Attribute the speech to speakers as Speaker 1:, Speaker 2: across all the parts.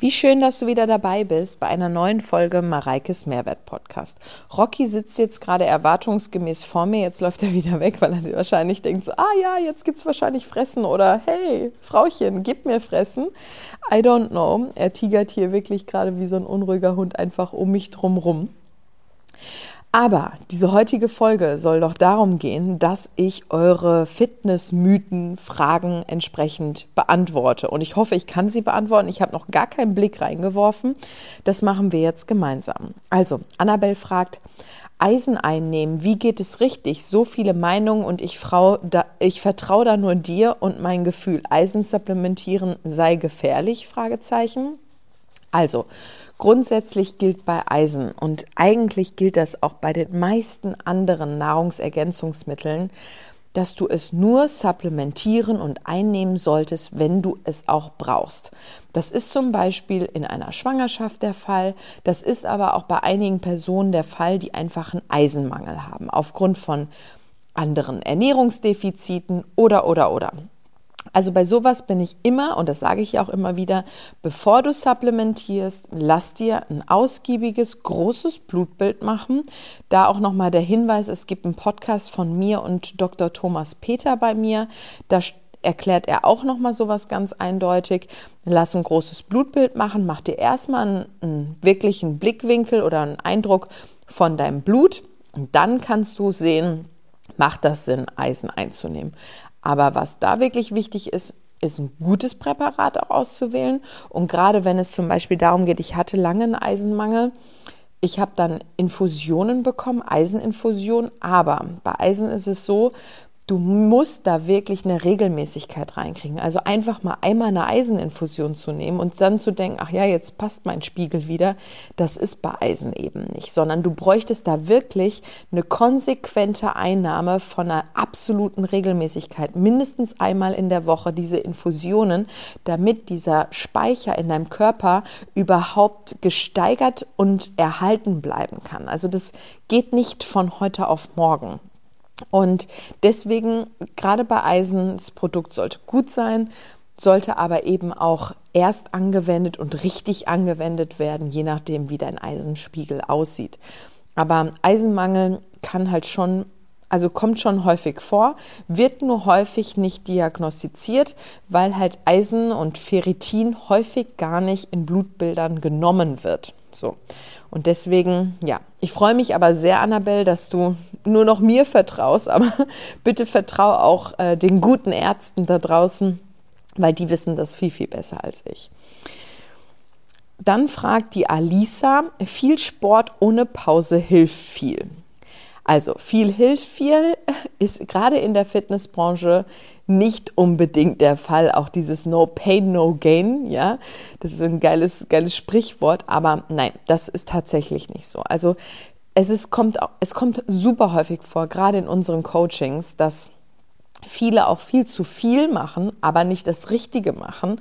Speaker 1: Wie schön, dass du wieder dabei bist bei einer neuen Folge Mareikes Mehrwert Podcast. Rocky sitzt jetzt gerade erwartungsgemäß vor mir. Jetzt läuft er wieder weg, weil er wahrscheinlich denkt so, ah ja, jetzt gibt's wahrscheinlich Fressen oder hey, Frauchen, gib mir Fressen. I don't know. Er tigert hier wirklich gerade wie so ein unruhiger Hund einfach um mich drum rum. Aber diese heutige Folge soll doch darum gehen, dass ich eure Fitnessmythen, Fragen entsprechend beantworte. Und ich hoffe, ich kann sie beantworten. Ich habe noch gar keinen Blick reingeworfen. Das machen wir jetzt gemeinsam. Also, Annabelle fragt, Eisen einnehmen, wie geht es richtig? So viele Meinungen und ich, ich vertraue da nur dir und mein Gefühl. Eisen supplementieren sei gefährlich? Fragezeichen. Also, grundsätzlich gilt bei Eisen und eigentlich gilt das auch bei den meisten anderen Nahrungsergänzungsmitteln, dass du es nur supplementieren und einnehmen solltest, wenn du es auch brauchst. Das ist zum Beispiel in einer Schwangerschaft der Fall. Das ist aber auch bei einigen Personen der Fall, die einfach einen Eisenmangel haben, aufgrund von anderen Ernährungsdefiziten oder, oder, oder. Also bei sowas bin ich immer, und das sage ich auch immer wieder, bevor du supplementierst, lass dir ein ausgiebiges, großes Blutbild machen. Da auch nochmal der Hinweis, es gibt einen Podcast von mir und Dr. Thomas Peter bei mir. Da erklärt er auch nochmal sowas ganz eindeutig. Lass ein großes Blutbild machen, mach dir erstmal einen, einen wirklichen Blickwinkel oder einen Eindruck von deinem Blut. Und dann kannst du sehen, macht das Sinn, Eisen einzunehmen. Aber was da wirklich wichtig ist, ist ein gutes Präparat auch auszuwählen. Und gerade wenn es zum Beispiel darum geht, ich hatte lange einen Eisenmangel, ich habe dann Infusionen bekommen, Eiseninfusion, aber bei Eisen ist es so, du musst da wirklich eine Regelmäßigkeit reinkriegen. Also einfach mal einmal eine Eiseninfusion zu nehmen und dann zu denken, ach ja, jetzt passt mein Spiegel wieder, das ist bei Eisen eben nicht, sondern du bräuchtest da wirklich eine konsequente Einnahme von einer absoluten Regelmäßigkeit, mindestens einmal in der Woche diese Infusionen, damit dieser Speicher in deinem Körper überhaupt gesteigert und erhalten bleiben kann. Also das geht nicht von heute auf morgen. Und deswegen, gerade bei Eisen, das Produkt sollte gut sein, sollte aber eben auch erst angewendet und richtig angewendet werden, je nachdem, wie dein Eisenspiegel aussieht. Aber Eisenmangel kann halt schon, also kommt schon häufig vor, wird nur häufig nicht diagnostiziert, weil halt Eisen und Ferritin häufig gar nicht in Blutbildern genommen wird. So. Und deswegen, ja, ich freue mich aber sehr, Annabelle, dass du nur noch mir vertraust, aber bitte vertrau auch äh, den guten Ärzten da draußen, weil die wissen das viel, viel besser als ich. Dann fragt die Alisa, viel Sport ohne Pause hilft viel. Also viel hilft viel ist gerade in der Fitnessbranche nicht unbedingt der Fall. Auch dieses No Pain, No Gain, ja, das ist ein geiles, geiles Sprichwort, aber nein, das ist tatsächlich nicht so. Also es, ist, kommt, es kommt super häufig vor, gerade in unseren Coachings, dass viele auch viel zu viel machen, aber nicht das Richtige machen.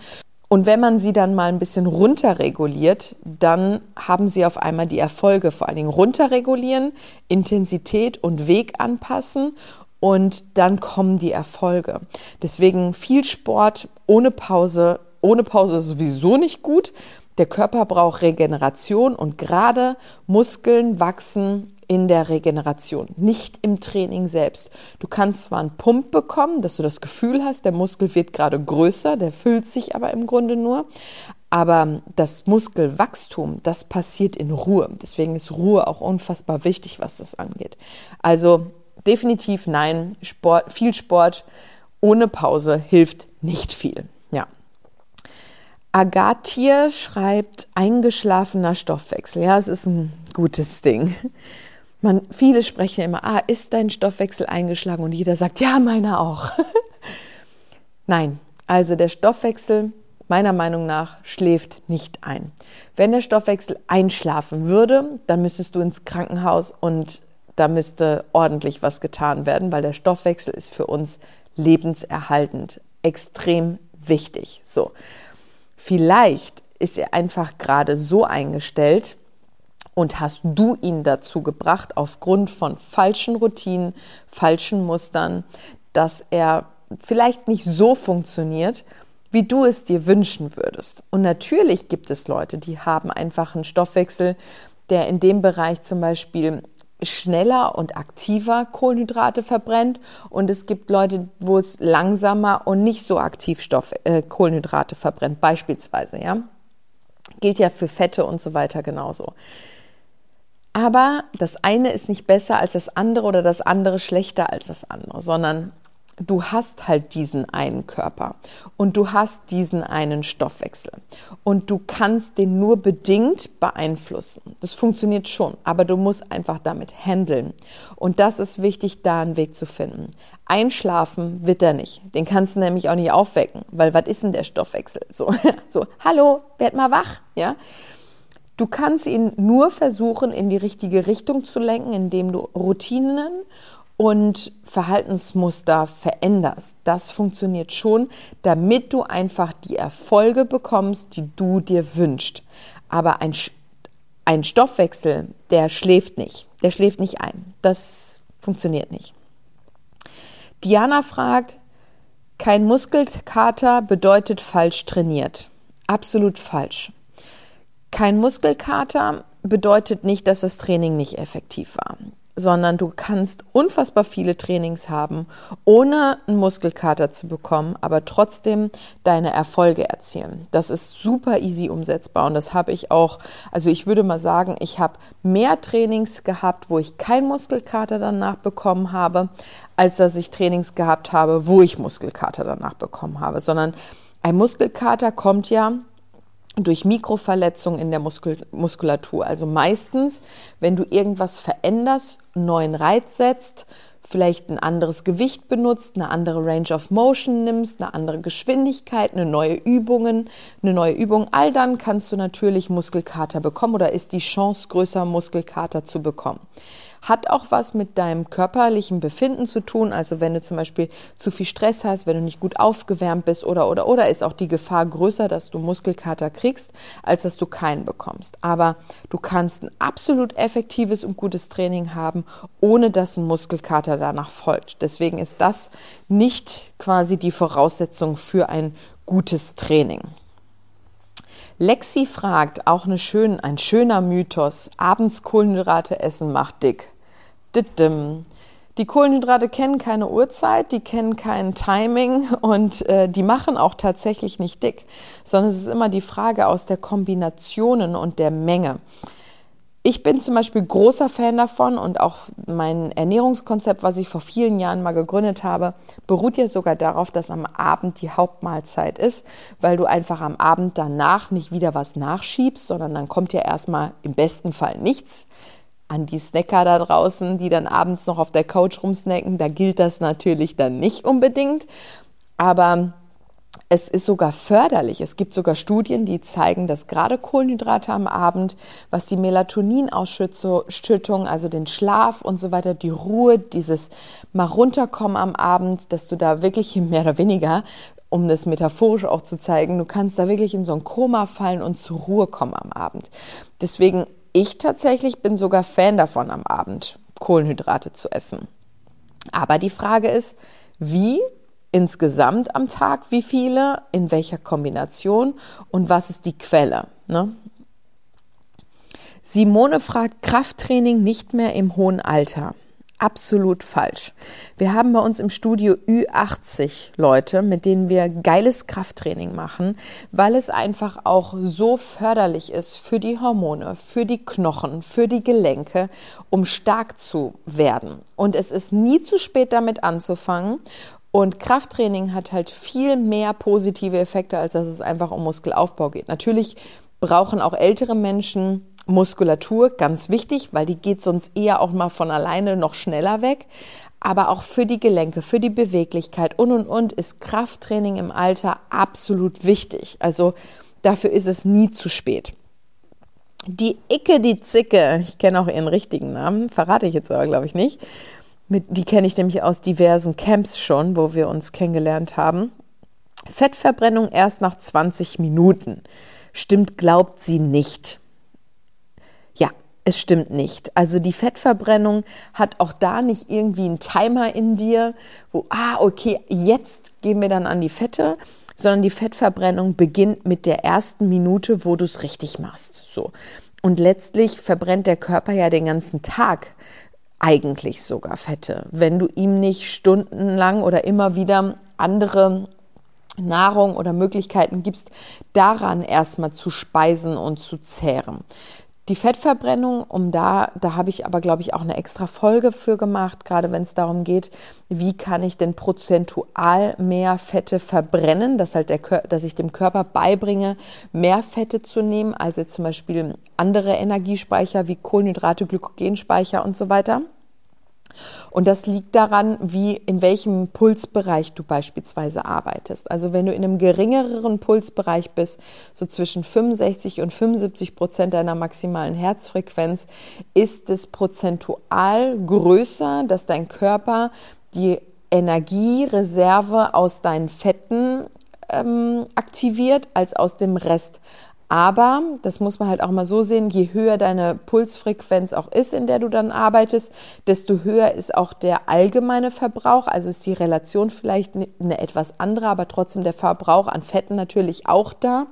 Speaker 1: Und wenn man sie dann mal ein bisschen runterreguliert, dann haben sie auf einmal die Erfolge, vor allen Dingen runterregulieren, Intensität und Weg anpassen und dann kommen die Erfolge. Deswegen viel Sport ohne Pause, ohne Pause ist sowieso nicht gut. Der Körper braucht Regeneration und gerade Muskeln wachsen in der Regeneration, nicht im Training selbst. Du kannst zwar einen Pump bekommen, dass du das Gefühl hast, der Muskel wird gerade größer, der füllt sich aber im Grunde nur. Aber das Muskelwachstum, das passiert in Ruhe. Deswegen ist Ruhe auch unfassbar wichtig, was das angeht. Also definitiv nein, Sport, viel Sport ohne Pause hilft nicht viel. Ja. Agatir schreibt eingeschlafener Stoffwechsel. Ja, es ist ein gutes Ding. Man, viele sprechen immer, ah, ist dein Stoffwechsel eingeschlagen? Und jeder sagt, ja, meiner auch. Nein, also der Stoffwechsel meiner Meinung nach schläft nicht ein. Wenn der Stoffwechsel einschlafen würde, dann müsstest du ins Krankenhaus und da müsste ordentlich was getan werden, weil der Stoffwechsel ist für uns lebenserhaltend, extrem wichtig. So. Vielleicht ist er einfach gerade so eingestellt und hast du ihn dazu gebracht, aufgrund von falschen Routinen, falschen Mustern, dass er vielleicht nicht so funktioniert, wie du es dir wünschen würdest. Und natürlich gibt es Leute, die haben einfach einen Stoffwechsel, der in dem Bereich zum Beispiel schneller und aktiver Kohlenhydrate verbrennt und es gibt Leute, wo es langsamer und nicht so aktiv Stoff, äh, Kohlenhydrate verbrennt, beispielsweise, ja. Gilt ja für Fette und so weiter genauso. Aber das eine ist nicht besser als das andere oder das andere schlechter als das andere, sondern du hast halt diesen einen Körper und du hast diesen einen Stoffwechsel und du kannst den nur bedingt beeinflussen. Das funktioniert schon, aber du musst einfach damit handeln. Und das ist wichtig, da einen Weg zu finden. Einschlafen wird er nicht. Den kannst du nämlich auch nicht aufwecken, weil was ist denn der Stoffwechsel? So, so hallo, werd mal wach, ja? Du kannst ihn nur versuchen, in die richtige Richtung zu lenken, indem du Routinen und Verhaltensmuster veränderst. Das funktioniert schon, damit du einfach die Erfolge bekommst, die du dir wünschst. Aber ein, ein Stoffwechsel, der schläft nicht. Der schläft nicht ein. Das funktioniert nicht. Diana fragt, kein Muskelkater bedeutet falsch trainiert. Absolut falsch. Kein Muskelkater bedeutet nicht, dass das Training nicht effektiv war sondern du kannst unfassbar viele Trainings haben, ohne einen Muskelkater zu bekommen, aber trotzdem deine Erfolge erzielen. Das ist super easy umsetzbar und das habe ich auch, also ich würde mal sagen, ich habe mehr Trainings gehabt, wo ich keinen Muskelkater danach bekommen habe, als dass ich Trainings gehabt habe, wo ich Muskelkater danach bekommen habe, sondern ein Muskelkater kommt ja durch Mikroverletzungen in der Muskel Muskulatur. Also meistens, wenn du irgendwas veränderst, neuen Reiz setzt, vielleicht ein anderes Gewicht benutzt, eine andere Range of Motion nimmst, eine andere Geschwindigkeit, eine neue Übungen, eine neue Übung, all dann kannst du natürlich Muskelkater bekommen oder ist die Chance größer, Muskelkater zu bekommen. Hat auch was mit deinem körperlichen Befinden zu tun. Also wenn du zum Beispiel zu viel Stress hast, wenn du nicht gut aufgewärmt bist oder oder oder ist auch die Gefahr größer, dass du Muskelkater kriegst, als dass du keinen bekommst. Aber du kannst ein absolut effektives und gutes Training haben, ohne dass ein Muskelkater danach folgt. Deswegen ist das nicht quasi die Voraussetzung für ein gutes Training. Lexi fragt, auch eine schön, ein schöner Mythos, abends Kohlenhydrate essen macht dick. Die Kohlenhydrate kennen keine Uhrzeit, die kennen kein Timing und äh, die machen auch tatsächlich nicht dick, sondern es ist immer die Frage aus der Kombinationen und der Menge. Ich bin zum Beispiel großer Fan davon und auch mein Ernährungskonzept, was ich vor vielen Jahren mal gegründet habe, beruht ja sogar darauf, dass am Abend die Hauptmahlzeit ist, weil du einfach am Abend danach nicht wieder was nachschiebst, sondern dann kommt ja erstmal im besten Fall nichts. An die Snacker da draußen, die dann abends noch auf der Couch rumsnacken, da gilt das natürlich dann nicht unbedingt. Aber es ist sogar förderlich. Es gibt sogar Studien, die zeigen, dass gerade Kohlenhydrate am Abend, was die Melatoninausschüttung, also den Schlaf und so weiter, die Ruhe, dieses mal runterkommen am Abend, dass du da wirklich mehr oder weniger, um das metaphorisch auch zu zeigen, du kannst da wirklich in so ein Koma fallen und zur Ruhe kommen am Abend. Deswegen, ich tatsächlich bin sogar Fan davon, am Abend Kohlenhydrate zu essen. Aber die Frage ist, wie insgesamt am Tag, wie viele, in welcher Kombination und was ist die Quelle. Ne? Simone fragt Krafttraining nicht mehr im hohen Alter. Absolut falsch. Wir haben bei uns im Studio Ü80 Leute, mit denen wir geiles Krafttraining machen, weil es einfach auch so förderlich ist für die Hormone, für die Knochen, für die Gelenke, um stark zu werden. Und es ist nie zu spät damit anzufangen. Und Krafttraining hat halt viel mehr positive Effekte, als dass es einfach um Muskelaufbau geht. Natürlich brauchen auch ältere Menschen Muskulatur, ganz wichtig, weil die geht sonst eher auch mal von alleine noch schneller weg. Aber auch für die Gelenke, für die Beweglichkeit und und und ist Krafttraining im Alter absolut wichtig. Also dafür ist es nie zu spät. Die Icke, die Zicke, ich kenne auch ihren richtigen Namen, verrate ich jetzt aber, glaube ich, nicht. Mit, die kenne ich nämlich aus diversen Camps schon, wo wir uns kennengelernt haben. Fettverbrennung erst nach 20 Minuten. Stimmt, glaubt sie nicht. Ja, es stimmt nicht. Also die Fettverbrennung hat auch da nicht irgendwie einen Timer in dir, wo, ah, okay, jetzt gehen wir dann an die Fette, sondern die Fettverbrennung beginnt mit der ersten Minute, wo du es richtig machst. So. Und letztlich verbrennt der Körper ja den ganzen Tag eigentlich sogar Fette, wenn du ihm nicht stundenlang oder immer wieder andere Nahrung oder Möglichkeiten gibst, daran erstmal zu speisen und zu zehren. Die Fettverbrennung, um da, da habe ich aber, glaube ich, auch eine extra Folge für gemacht, gerade wenn es darum geht, wie kann ich denn prozentual mehr Fette verbrennen, dass, halt der, dass ich dem Körper beibringe, mehr Fette zu nehmen, als jetzt zum Beispiel andere Energiespeicher wie Kohlenhydrate, Glykogenspeicher und so weiter. Und das liegt daran, wie in welchem Pulsbereich du beispielsweise arbeitest. Also wenn du in einem geringeren Pulsbereich bist, so zwischen 65 und 75 Prozent deiner maximalen Herzfrequenz, ist es prozentual größer, dass dein Körper die Energiereserve aus deinen Fetten ähm, aktiviert als aus dem Rest. Aber, das muss man halt auch mal so sehen, je höher deine Pulsfrequenz auch ist, in der du dann arbeitest, desto höher ist auch der allgemeine Verbrauch. Also ist die Relation vielleicht eine etwas andere, aber trotzdem der Verbrauch an Fetten natürlich auch da.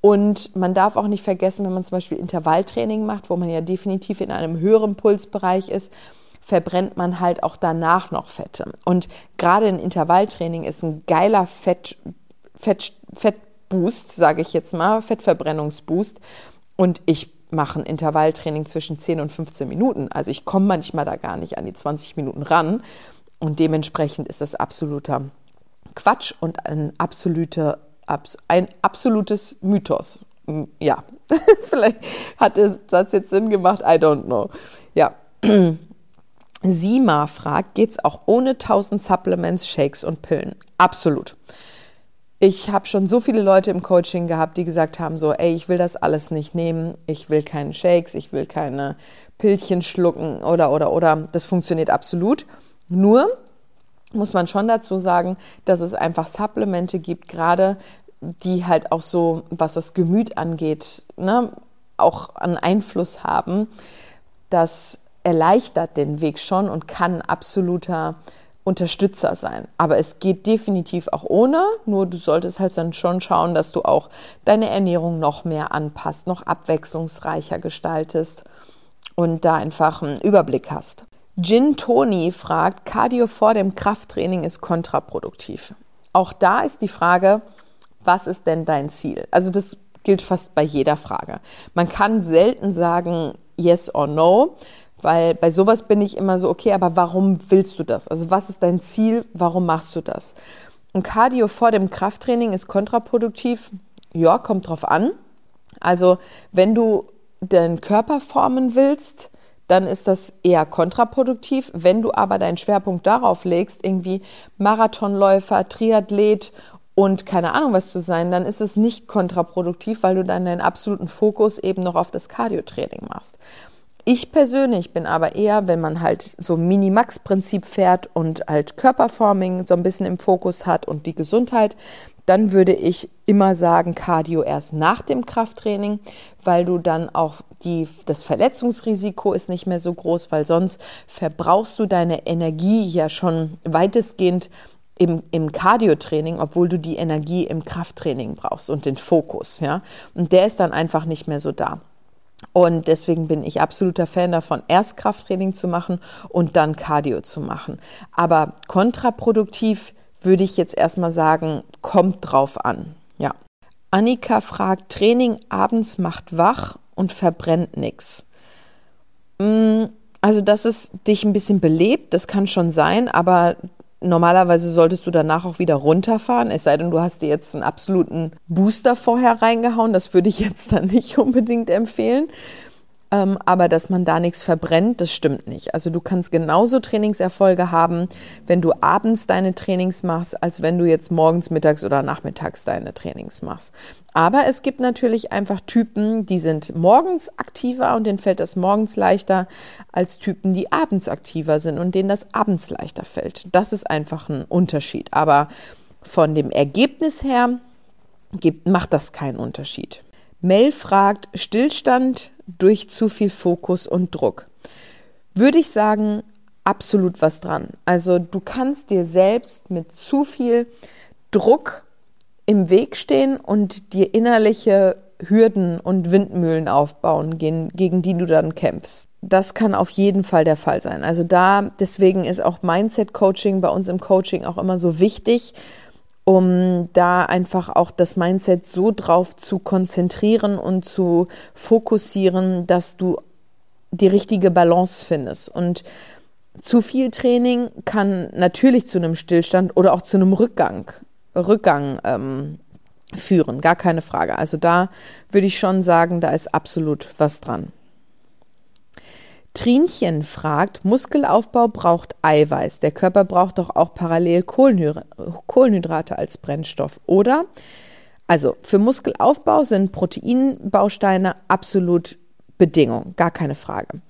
Speaker 1: Und man darf auch nicht vergessen, wenn man zum Beispiel Intervalltraining macht, wo man ja definitiv in einem höheren Pulsbereich ist, verbrennt man halt auch danach noch Fette. Und gerade in Intervalltraining ist ein geiler Fett, Fett, Fett Boost, sage ich jetzt mal, Fettverbrennungsboost. Und ich mache ein Intervalltraining zwischen 10 und 15 Minuten. Also ich komme manchmal da gar nicht an die 20 Minuten ran. Und dementsprechend ist das absoluter Quatsch und ein, absolute, ein absolutes Mythos. Ja, vielleicht hat der Satz jetzt Sinn gemacht, I don't know. Ja. Sima fragt, geht es auch ohne 1000 Supplements, Shakes und Pillen? Absolut ich habe schon so viele Leute im Coaching gehabt, die gesagt haben, so, ey, ich will das alles nicht nehmen, ich will keine Shakes, ich will keine Pillchen schlucken oder, oder, oder. Das funktioniert absolut. Nur muss man schon dazu sagen, dass es einfach Supplemente gibt, gerade die halt auch so, was das Gemüt angeht, ne, auch einen Einfluss haben. Das erleichtert den Weg schon und kann absoluter Unterstützer sein. Aber es geht definitiv auch ohne, nur du solltest halt dann schon schauen, dass du auch deine Ernährung noch mehr anpasst, noch abwechslungsreicher gestaltest und da einfach einen Überblick hast. Gin Tony fragt, Cardio vor dem Krafttraining ist kontraproduktiv. Auch da ist die Frage, was ist denn dein Ziel? Also das gilt fast bei jeder Frage. Man kann selten sagen yes or no, weil bei sowas bin ich immer so, okay, aber warum willst du das? Also was ist dein Ziel? Warum machst du das? Und Cardio vor dem Krafttraining ist kontraproduktiv. Ja, kommt drauf an. Also wenn du deinen Körper formen willst, dann ist das eher kontraproduktiv. Wenn du aber deinen Schwerpunkt darauf legst, irgendwie Marathonläufer, Triathlet und keine Ahnung was zu sein, dann ist es nicht kontraproduktiv, weil du dann deinen absoluten Fokus eben noch auf das Cardio-Training machst. Ich persönlich bin aber eher, wenn man halt so Minimax-Prinzip fährt und halt Körperforming so ein bisschen im Fokus hat und die Gesundheit, dann würde ich immer sagen, Cardio erst nach dem Krafttraining, weil du dann auch die, das Verletzungsrisiko ist nicht mehr so groß, weil sonst verbrauchst du deine Energie ja schon weitestgehend im, im Cardio-Training, obwohl du die Energie im Krafttraining brauchst und den Fokus, ja. Und der ist dann einfach nicht mehr so da. Und deswegen bin ich absoluter Fan davon, erst Krafttraining zu machen und dann Cardio zu machen. Aber kontraproduktiv würde ich jetzt erstmal sagen, kommt drauf an. Ja. Annika fragt, Training abends macht wach und verbrennt nichts. Mm, also, dass es dich ein bisschen belebt, das kann schon sein, aber Normalerweise solltest du danach auch wieder runterfahren, es sei denn, du hast dir jetzt einen absoluten Booster vorher reingehauen. Das würde ich jetzt dann nicht unbedingt empfehlen. Ähm, aber dass man da nichts verbrennt, das stimmt nicht. Also du kannst genauso Trainingserfolge haben, wenn du abends deine Trainings machst, als wenn du jetzt morgens, mittags oder nachmittags deine Trainings machst. Aber es gibt natürlich einfach Typen, die sind morgens aktiver und denen fällt das morgens leichter, als Typen, die abends aktiver sind und denen das abends leichter fällt. Das ist einfach ein Unterschied. Aber von dem Ergebnis her gibt, macht das keinen Unterschied. Mel fragt, Stillstand durch zu viel Fokus und Druck. Würde ich sagen, absolut was dran. Also du kannst dir selbst mit zu viel Druck im Weg stehen und dir innerliche Hürden und Windmühlen aufbauen, gegen, gegen die du dann kämpfst. Das kann auf jeden Fall der Fall sein. Also da, deswegen ist auch Mindset-Coaching bei uns im Coaching auch immer so wichtig, um da einfach auch das Mindset so drauf zu konzentrieren und zu fokussieren, dass du die richtige Balance findest. Und zu viel Training kann natürlich zu einem Stillstand oder auch zu einem Rückgang, Rückgang ähm, führen, gar keine Frage. Also da würde ich schon sagen, da ist absolut was dran. Trinchen fragt, Muskelaufbau braucht Eiweiß. Der Körper braucht doch auch parallel Kohlenhydrate als Brennstoff, oder? Also für Muskelaufbau sind Proteinbausteine absolut Bedingung, gar keine Frage.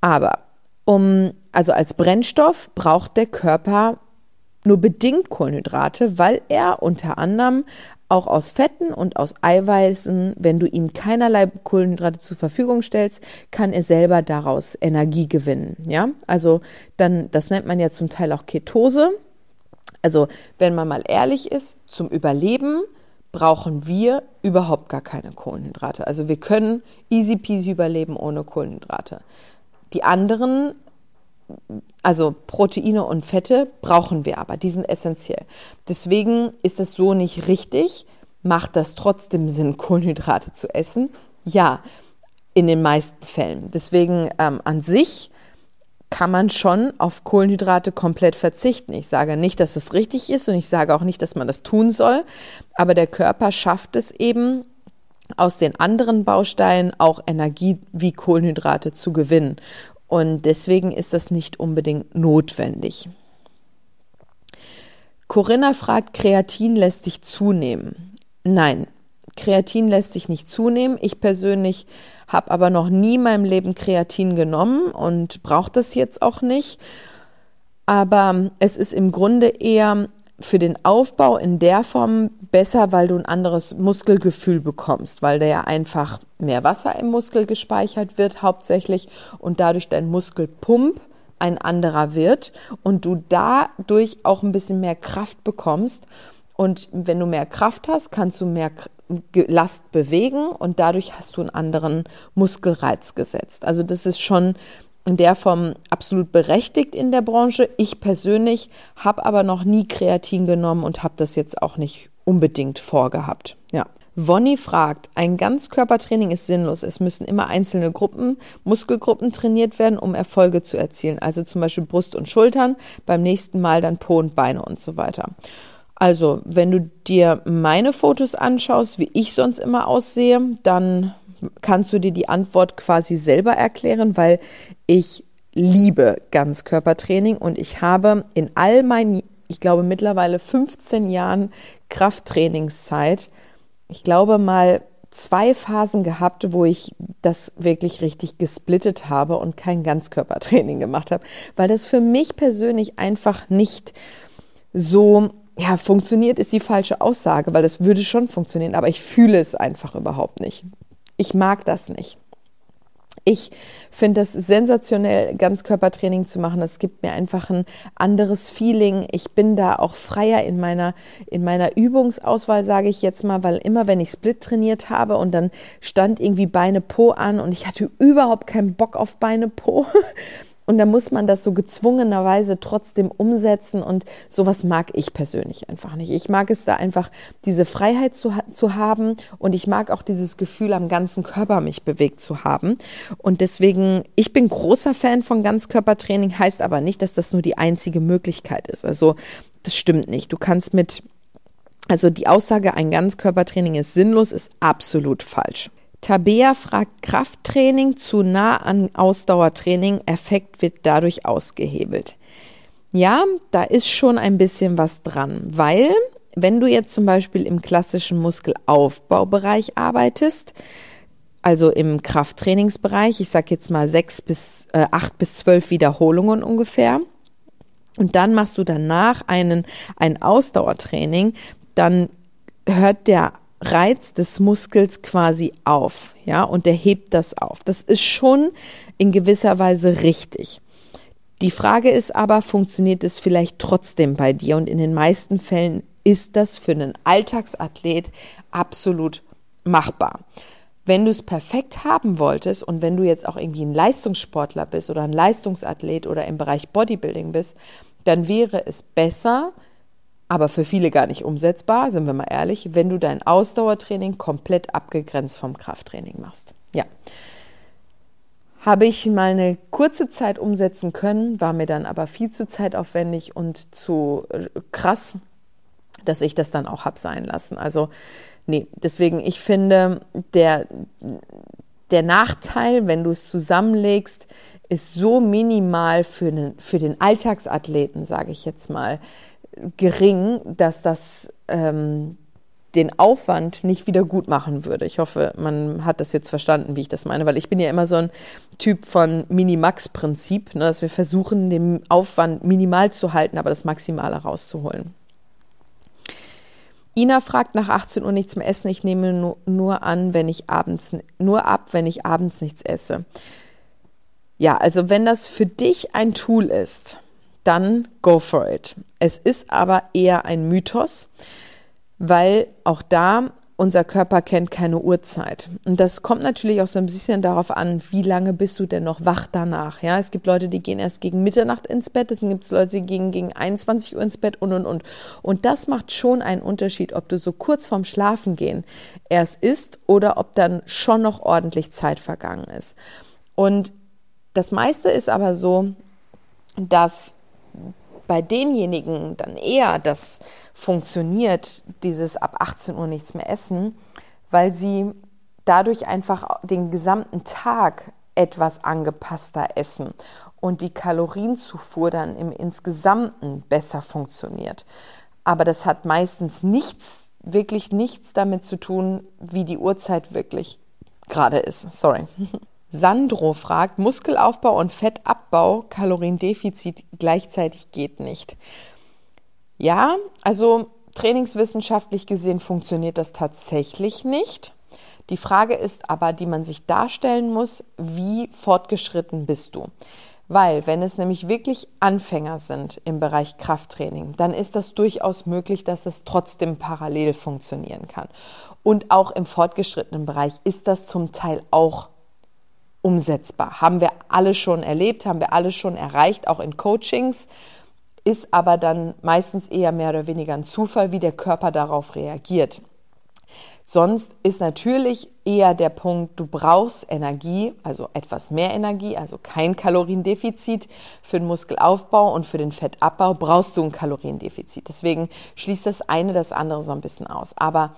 Speaker 1: Aber um, also als Brennstoff braucht der Körper nur bedingt Kohlenhydrate, weil er unter anderem auch aus Fetten und aus Eiweißen, wenn du ihm keinerlei Kohlenhydrate zur Verfügung stellst, kann er selber daraus Energie gewinnen. Ja, also dann, das nennt man ja zum Teil auch Ketose. Also, wenn man mal ehrlich ist, zum Überleben brauchen wir überhaupt gar keine Kohlenhydrate. Also, wir können easy peasy überleben ohne Kohlenhydrate. Die anderen also Proteine und Fette brauchen wir aber, die sind essentiell. Deswegen ist es so nicht richtig. Macht das trotzdem Sinn, Kohlenhydrate zu essen? Ja, in den meisten Fällen. Deswegen ähm, an sich kann man schon auf Kohlenhydrate komplett verzichten. Ich sage nicht, dass es richtig ist und ich sage auch nicht, dass man das tun soll, aber der Körper schafft es eben, aus den anderen Bausteinen auch Energie wie Kohlenhydrate zu gewinnen. Und deswegen ist das nicht unbedingt notwendig. Corinna fragt, Kreatin lässt sich zunehmen. Nein, Kreatin lässt sich nicht zunehmen. Ich persönlich habe aber noch nie in meinem Leben Kreatin genommen und brauche das jetzt auch nicht. Aber es ist im Grunde eher für den Aufbau in der Form besser, weil du ein anderes Muskelgefühl bekommst, weil da ja einfach mehr Wasser im Muskel gespeichert wird hauptsächlich und dadurch dein Muskelpump ein anderer wird und du dadurch auch ein bisschen mehr Kraft bekommst. Und wenn du mehr Kraft hast, kannst du mehr Last bewegen und dadurch hast du einen anderen Muskelreiz gesetzt. Also das ist schon in der Form absolut berechtigt in der Branche. Ich persönlich habe aber noch nie Kreatin genommen und habe das jetzt auch nicht unbedingt vorgehabt. Ja. Wonny fragt, ein Ganzkörpertraining ist sinnlos. Es müssen immer einzelne Gruppen, Muskelgruppen trainiert werden, um Erfolge zu erzielen. Also zum Beispiel Brust und Schultern, beim nächsten Mal dann Po und Beine und so weiter. Also, wenn du dir meine Fotos anschaust, wie ich sonst immer aussehe, dann kannst du dir die Antwort quasi selber erklären, weil ich liebe Ganzkörpertraining und ich habe in all meinen, ich glaube mittlerweile 15 Jahren Krafttrainingszeit, ich glaube mal zwei Phasen gehabt, wo ich das wirklich richtig gesplittet habe und kein Ganzkörpertraining gemacht habe, weil das für mich persönlich einfach nicht so ja, funktioniert ist die falsche Aussage, weil das würde schon funktionieren, aber ich fühle es einfach überhaupt nicht. Ich mag das nicht. Ich finde es sensationell, Ganzkörpertraining zu machen. Es gibt mir einfach ein anderes Feeling. Ich bin da auch freier in meiner, in meiner Übungsauswahl, sage ich jetzt mal, weil immer wenn ich Split trainiert habe und dann stand irgendwie Beine Po an und ich hatte überhaupt keinen Bock auf Beine Po. Und da muss man das so gezwungenerweise trotzdem umsetzen und sowas mag ich persönlich einfach nicht. Ich mag es da einfach, diese Freiheit zu, zu haben und ich mag auch dieses Gefühl, am ganzen Körper mich bewegt zu haben. Und deswegen, ich bin großer Fan von Ganzkörpertraining, heißt aber nicht, dass das nur die einzige Möglichkeit ist. Also das stimmt nicht. Du kannst mit, also die Aussage, ein Ganzkörpertraining ist sinnlos, ist absolut falsch. Tabea fragt Krafttraining zu nah an Ausdauertraining, Effekt wird dadurch ausgehebelt. Ja, da ist schon ein bisschen was dran, weil wenn du jetzt zum Beispiel im klassischen Muskelaufbaubereich arbeitest, also im Krafttrainingsbereich, ich sage jetzt mal sechs bis äh, acht bis zwölf Wiederholungen ungefähr, und dann machst du danach einen, ein Ausdauertraining, dann hört der Reiz des Muskels quasi auf, ja, und der hebt das auf. Das ist schon in gewisser Weise richtig. Die Frage ist aber, funktioniert es vielleicht trotzdem bei dir? Und in den meisten Fällen ist das für einen Alltagsathlet absolut machbar. Wenn du es perfekt haben wolltest und wenn du jetzt auch irgendwie ein Leistungssportler bist oder ein Leistungsathlet oder im Bereich Bodybuilding bist, dann wäre es besser, aber für viele gar nicht umsetzbar, sind wir mal ehrlich, wenn du dein Ausdauertraining komplett abgegrenzt vom Krafttraining machst. Ja. Habe ich mal eine kurze Zeit umsetzen können, war mir dann aber viel zu zeitaufwendig und zu äh, krass, dass ich das dann auch habe sein lassen. Also nee, deswegen, ich finde, der, der Nachteil, wenn du es zusammenlegst, ist so minimal für, einen, für den Alltagsathleten, sage ich jetzt mal, gering, dass das ähm, den Aufwand nicht wieder gut machen würde. Ich hoffe, man hat das jetzt verstanden, wie ich das meine, weil ich bin ja immer so ein Typ von Minimax-Prinzip, ne, dass wir versuchen, den Aufwand minimal zu halten, aber das Maximale rauszuholen. Ina fragt nach 18 Uhr nichts mehr essen. Ich nehme nur, nur an, wenn ich abends nur ab, wenn ich abends nichts esse. Ja, also wenn das für dich ein Tool ist, dann go for it. Es ist aber eher ein Mythos, weil auch da unser Körper kennt keine Uhrzeit. Und das kommt natürlich auch so ein bisschen darauf an, wie lange bist du denn noch wach danach. Ja, es gibt Leute, die gehen erst gegen Mitternacht ins Bett, es gibt Leute, die gehen gegen 21 Uhr ins Bett und und und. Und das macht schon einen Unterschied, ob du so kurz vorm Schlafengehen erst isst oder ob dann schon noch ordentlich Zeit vergangen ist. Und das meiste ist aber so, dass bei denjenigen dann eher das funktioniert, dieses ab 18 Uhr nichts mehr essen, weil sie dadurch einfach den gesamten Tag etwas angepasster essen und die Kalorienzufuhr dann im Insgesamten besser funktioniert. Aber das hat meistens nichts, wirklich nichts damit zu tun, wie die Uhrzeit wirklich gerade ist. Sorry. Sandro fragt, Muskelaufbau und Fettabbau, Kaloriendefizit gleichzeitig geht nicht. Ja, also trainingswissenschaftlich gesehen funktioniert das tatsächlich nicht. Die Frage ist aber, die man sich darstellen muss, wie fortgeschritten bist du? Weil, wenn es nämlich wirklich Anfänger sind im Bereich Krafttraining, dann ist das durchaus möglich, dass es trotzdem parallel funktionieren kann. Und auch im fortgeschrittenen Bereich ist das zum Teil auch umsetzbar. Haben wir alle schon erlebt, haben wir alle schon erreicht, auch in Coachings, ist aber dann meistens eher mehr oder weniger ein Zufall, wie der Körper darauf reagiert. Sonst ist natürlich eher der Punkt, du brauchst Energie, also etwas mehr Energie, also kein Kaloriendefizit. Für den Muskelaufbau und für den Fettabbau brauchst du ein Kaloriendefizit. Deswegen schließt das eine das andere so ein bisschen aus. Aber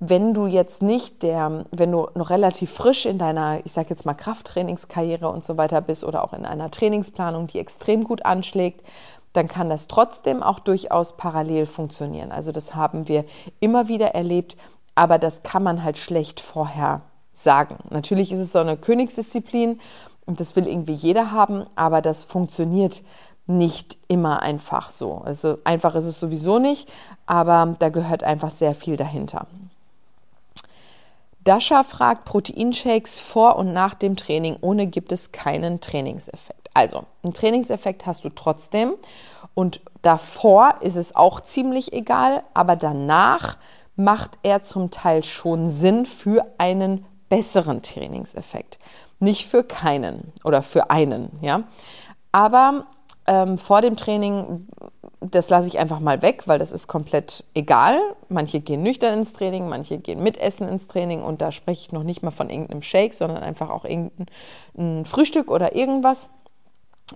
Speaker 1: wenn du jetzt nicht der, wenn du noch relativ frisch in deiner, ich sage jetzt mal Krafttrainingskarriere und so weiter bist oder auch in einer Trainingsplanung, die extrem gut anschlägt, dann kann das trotzdem auch durchaus parallel funktionieren. Also das haben wir immer wieder erlebt, aber das kann man halt schlecht vorher sagen. Natürlich ist es so eine Königsdisziplin und das will irgendwie jeder haben, aber das funktioniert nicht immer einfach so. Also einfach ist es sowieso nicht, aber da gehört einfach sehr viel dahinter. Dasha fragt, Proteinshakes vor und nach dem Training ohne gibt es keinen Trainingseffekt. Also, einen Trainingseffekt hast du trotzdem und davor ist es auch ziemlich egal, aber danach macht er zum Teil schon Sinn für einen besseren Trainingseffekt. Nicht für keinen oder für einen, ja. Aber ähm, vor dem Training das lasse ich einfach mal weg, weil das ist komplett egal. Manche gehen nüchtern ins Training, manche gehen mit Essen ins Training und da spreche ich noch nicht mal von irgendeinem Shake, sondern einfach auch irgendein Frühstück oder irgendwas.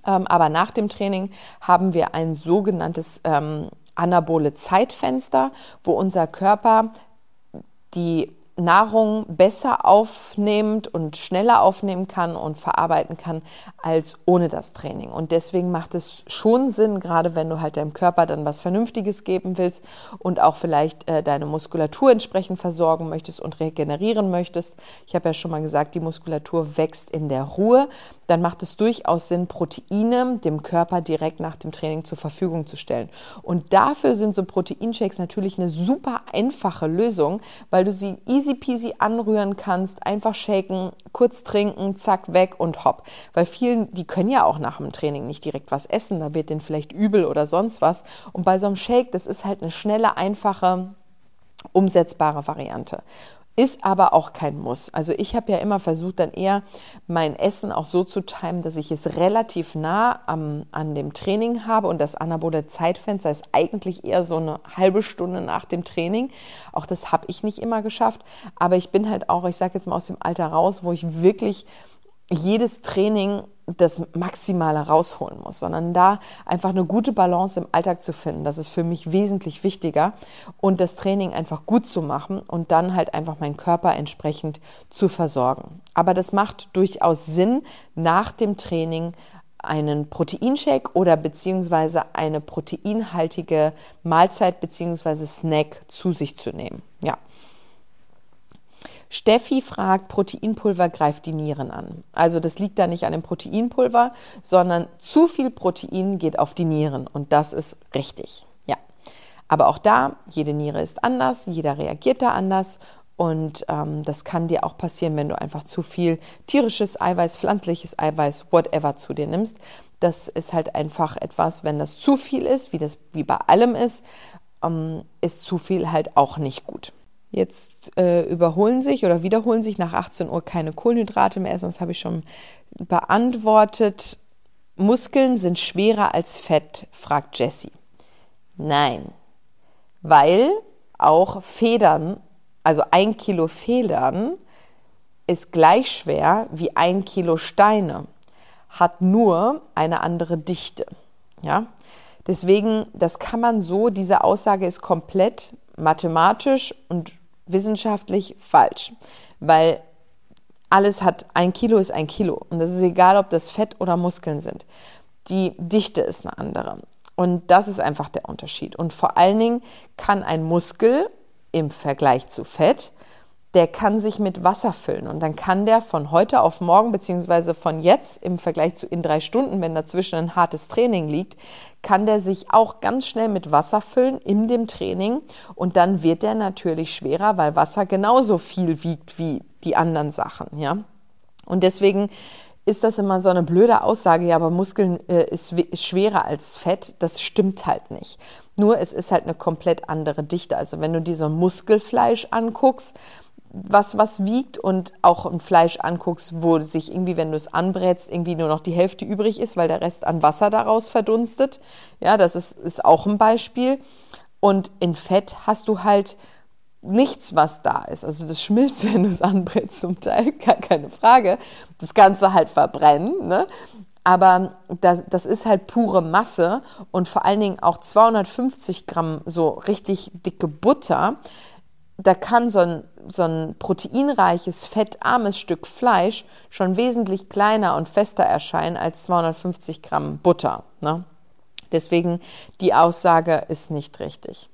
Speaker 1: Ähm, aber nach dem Training haben wir ein sogenanntes ähm, anabole Zeitfenster, wo unser Körper die Nahrung besser aufnimmt und schneller aufnehmen kann und verarbeiten kann als ohne das Training. Und deswegen macht es schon Sinn, gerade wenn du halt deinem Körper dann was Vernünftiges geben willst und auch vielleicht äh, deine Muskulatur entsprechend versorgen möchtest und regenerieren möchtest. Ich habe ja schon mal gesagt, die Muskulatur wächst in der Ruhe. Dann macht es durchaus Sinn, Proteine dem Körper direkt nach dem Training zur Verfügung zu stellen. Und dafür sind so Proteinshakes natürlich eine super einfache Lösung, weil du sie easy easy peasy anrühren kannst, einfach shaken, kurz trinken, zack, weg und hopp. Weil vielen, die können ja auch nach dem Training nicht direkt was essen, da wird denen vielleicht übel oder sonst was. Und bei so einem Shake, das ist halt eine schnelle, einfache, umsetzbare Variante ist aber auch kein Muss. Also ich habe ja immer versucht, dann eher mein Essen auch so zu timen, dass ich es relativ nah am, an dem Training habe und das anabole Zeitfenster ist eigentlich eher so eine halbe Stunde nach dem Training. Auch das habe ich nicht immer geschafft, aber ich bin halt auch, ich sage jetzt mal aus dem Alter raus, wo ich wirklich jedes Training das Maximale rausholen muss, sondern da einfach eine gute Balance im Alltag zu finden. Das ist für mich wesentlich wichtiger und das Training einfach gut zu machen und dann halt einfach meinen Körper entsprechend zu versorgen. Aber das macht durchaus Sinn, nach dem Training einen Proteinshake oder beziehungsweise eine proteinhaltige Mahlzeit beziehungsweise Snack zu sich zu nehmen. Ja. Steffi fragt, Proteinpulver greift die Nieren an. Also das liegt da nicht an dem Proteinpulver, sondern zu viel Protein geht auf die Nieren und das ist richtig. Ja. Aber auch da, jede Niere ist anders, jeder reagiert da anders und ähm, das kann dir auch passieren, wenn du einfach zu viel tierisches Eiweiß, pflanzliches Eiweiß, whatever zu dir nimmst. Das ist halt einfach etwas, wenn das zu viel ist, wie das wie bei allem ist, ähm, ist zu viel halt auch nicht gut. Jetzt äh, überholen sich oder wiederholen sich nach 18 Uhr keine Kohlenhydrate mehr essen. Das habe ich schon beantwortet. Muskeln sind schwerer als Fett, fragt Jessie. Nein, weil auch Federn, also ein Kilo Federn, ist gleich schwer wie ein Kilo Steine, hat nur eine andere Dichte. Ja? Deswegen, das kann man so, diese Aussage ist komplett mathematisch und wissenschaftlich falsch, weil alles hat, ein Kilo ist ein Kilo und es ist egal, ob das Fett oder Muskeln sind. Die Dichte ist eine andere. Und das ist einfach der Unterschied. Und vor allen Dingen kann ein Muskel im Vergleich zu Fett der kann sich mit Wasser füllen und dann kann der von heute auf morgen beziehungsweise von jetzt im Vergleich zu in drei Stunden, wenn dazwischen ein hartes Training liegt, kann der sich auch ganz schnell mit Wasser füllen in dem Training und dann wird der natürlich schwerer, weil Wasser genauso viel wiegt wie die anderen Sachen, ja. Und deswegen ist das immer so eine blöde Aussage, ja, aber Muskeln äh, ist, ist schwerer als Fett. Das stimmt halt nicht. Nur es ist halt eine komplett andere Dichte. Also wenn du dir so Muskelfleisch anguckst, was was wiegt und auch ein Fleisch anguckst, wo sich irgendwie, wenn du es anbrätst, irgendwie nur noch die Hälfte übrig ist, weil der Rest an Wasser daraus verdunstet. Ja, das ist, ist auch ein Beispiel. Und in Fett hast du halt nichts, was da ist. Also das schmilzt, wenn du es anbrätst, zum Teil, gar keine Frage. Das Ganze halt verbrennen. Ne? Aber das, das ist halt pure Masse und vor allen Dingen auch 250 Gramm so richtig dicke Butter da kann so ein, so ein proteinreiches, fettarmes Stück Fleisch schon wesentlich kleiner und fester erscheinen als 250 Gramm Butter. Ne? Deswegen die Aussage ist nicht richtig.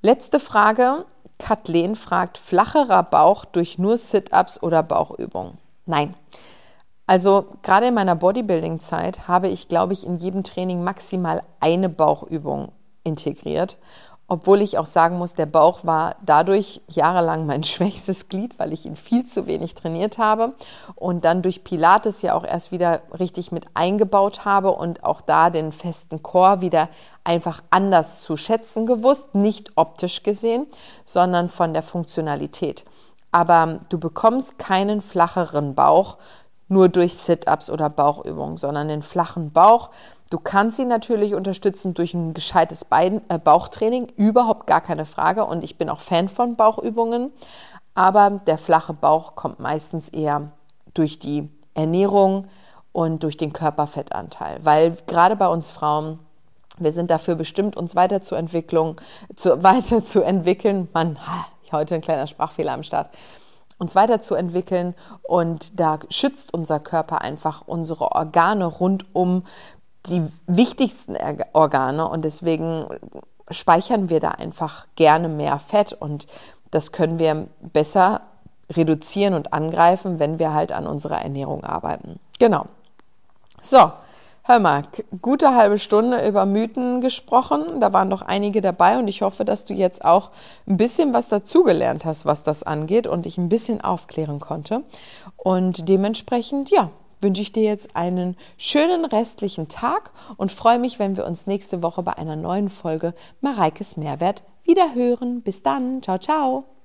Speaker 1: Letzte Frage. Kathleen fragt, flacherer Bauch durch nur Sit-ups oder Bauchübungen? Nein. Also gerade in meiner Bodybuilding-Zeit habe ich, glaube ich, in jedem Training maximal eine Bauchübung integriert obwohl ich auch sagen muss, der Bauch war dadurch jahrelang mein schwächstes Glied, weil ich ihn viel zu wenig trainiert habe und dann durch Pilates ja auch erst wieder richtig mit eingebaut habe und auch da den festen Chor wieder einfach anders zu schätzen gewusst, nicht optisch gesehen, sondern von der Funktionalität. Aber du bekommst keinen flacheren Bauch nur durch Sit-ups oder Bauchübungen, sondern den flachen Bauch Du kannst ihn natürlich unterstützen durch ein gescheites Bein, äh, Bauchtraining, überhaupt gar keine Frage. Und ich bin auch Fan von Bauchübungen. Aber der flache Bauch kommt meistens eher durch die Ernährung und durch den Körperfettanteil. Weil gerade bei uns Frauen, wir sind dafür bestimmt, uns weiterzuentwickeln, zu, weiterzuentwickeln. Man, heute ein kleiner Sprachfehler am Start uns weiterzuentwickeln und da schützt unser Körper einfach unsere Organe rund um die wichtigsten Organe und deswegen speichern wir da einfach gerne mehr Fett und das können wir besser reduzieren und angreifen, wenn wir halt an unserer Ernährung arbeiten. Genau. So, Hör mal, gute halbe Stunde über Mythen gesprochen. Da waren doch einige dabei und ich hoffe, dass du jetzt auch ein bisschen was dazugelernt hast, was das angeht und dich ein bisschen aufklären konnte. Und dementsprechend, ja, wünsche ich dir jetzt einen schönen restlichen Tag und freue mich, wenn wir uns nächste Woche bei einer neuen Folge Mareikes Mehrwert wieder hören. Bis dann. Ciao, ciao.